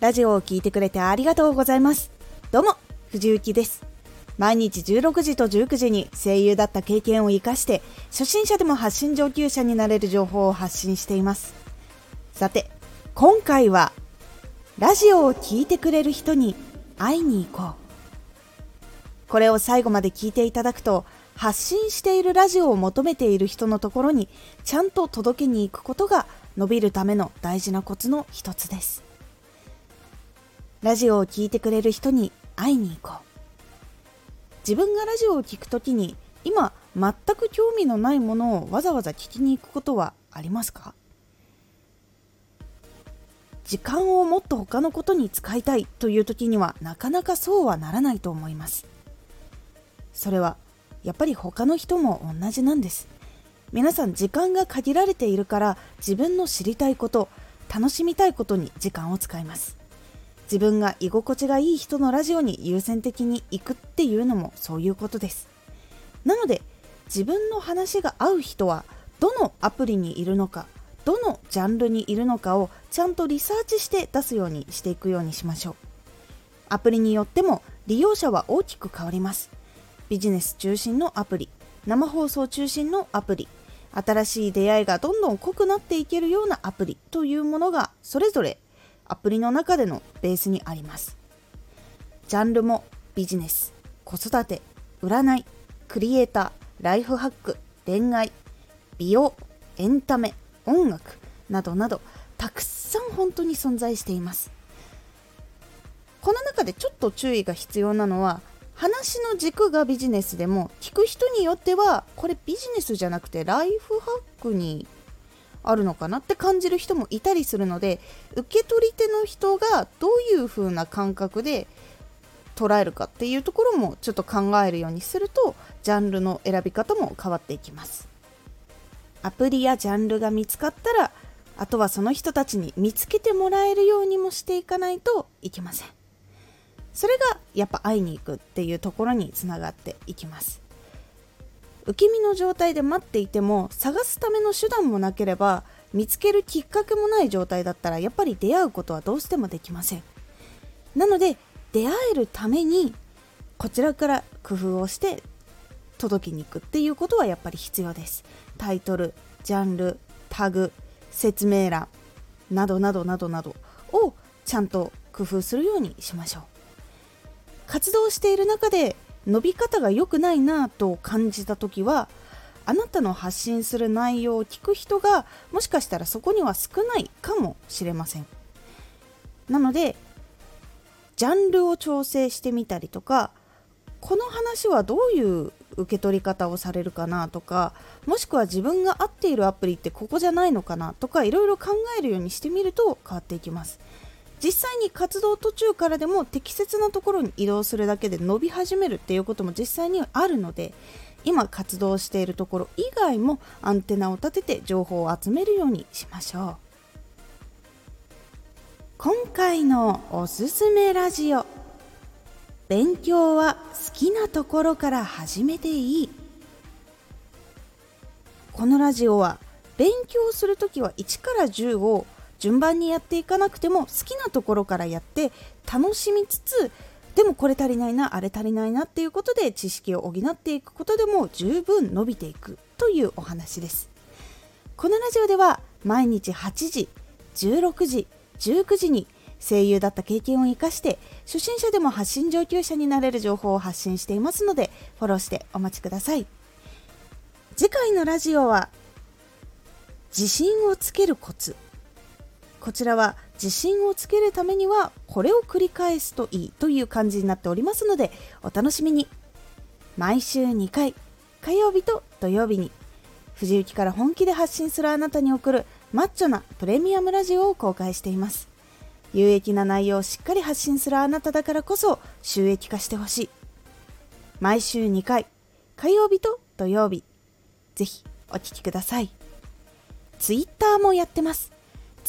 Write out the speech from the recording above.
ラジオを聴いてくれてありがとうございます。どうも、藤幸です。毎日16時と19時に声優だった経験を活かして、初心者でも発信上級者になれる情報を発信しています。さて、今回は、ラジオを聴いてくれる人に会いに行こう。これを最後まで聞いていただくと、発信しているラジオを求めている人のところにちゃんと届けに行くことが伸びるための大事なコツの一つです。ラジオを聴いてくれる人に会いに行こう。自分がラジオを聴くときに今全く興味のないものをわざわざ聞きに行くことはありますか？時間をもっと他のことに使いたいという時にはなかなかそうはならないと思います。それはやっぱり他の人も同じなんです。皆さん時間が限られているから自分の知りたいこと楽しみたいことに時間を使います。自分が居心地がいい人のラジオに優先的に行くっていうのもそういうことです。なので自分の話が合う人はどのアプリにいるのかどのジャンルにいるのかをちゃんとリサーチして出すようにしていくようにしましょう。アプリによっても利用者は大きく変わります。ビジネス中心のアプリ生放送中心のアプリ新しい出会いがどんどん濃くなっていけるようなアプリというものがそれぞれアプリの中でのベースにあります。ジャンルもビジネス子育て占いクリエイターライフハック恋愛美容エンタメ音楽などなどたくさん本当に存在しています。この中でちょっと注意が必要なのは話の軸がビジネスでも聞く人によってはこれビジネスじゃなくてライフハックにあるのかなって感じる人もいたりするので受け取り手の人がどういう風な感覚で捉えるかっていうところもちょっと考えるようにするとジャンルの選び方も変わっていきます。アプリやジャンルが見つかったらあとはその人たちに見つけてもらえるようにもしていかないといけません。それがやっぱ会いに行くっていうところにつながっていきます。受け身の状態で待っていても探すための手段もなければ見つけるきっかけもない状態だったらやっぱり出会うことはどうしてもできません。なので出会えるためにこちらから工夫をして届きに行くっていうことはやっぱり必要です。タイトルジャンルタグ説明欄などなどなどなどをちゃんと工夫するようにしましょう。活動している中で伸び方が良くないなと感じた時はあなたの発信する内容を聞く人がもしかしたらそこには少ないかもしれません。なのでジャンルを調整してみたりとかこの話はどういう受け取り方をされるかなとかもしくは自分が合っているアプリってここじゃないのかなとかいろいろ考えるようにしてみると変わっていきます。実際に活動途中からでも適切なところに移動するだけで伸び始めるっていうことも実際にはあるので今活動しているところ以外もアンテナを立てて情報を集めるようにしましょう。今回のおすすめラジオ。勉強は好きなところから始めていい。このラジオは勉強するときは1から10を順番にやっていかなくても好きなところからやって楽しみつつでもこれ足りないなあれ足りないなっていうことで知識を補っていくことでも十分伸びていくというお話です。このラジオでは毎日8時16時19時に声優だった経験を生かして初心者でも発信上級者になれる情報を発信していますのでフォローしてお待ちください。次回のラジオは自信をつけるコツ。こちらは自信をつけるためにはこれを繰り返すといいという感じになっておりますのでお楽しみに。毎週2回火曜日と土曜日に藤雪から本気で発信するあなたに送るマッチョなプレミアムラジオを公開しています。有益な内容をしっかり発信するあなただからこそ収益化してほしい。毎週2回火曜日と土曜日ぜひお聴きください。Twitter もやってます。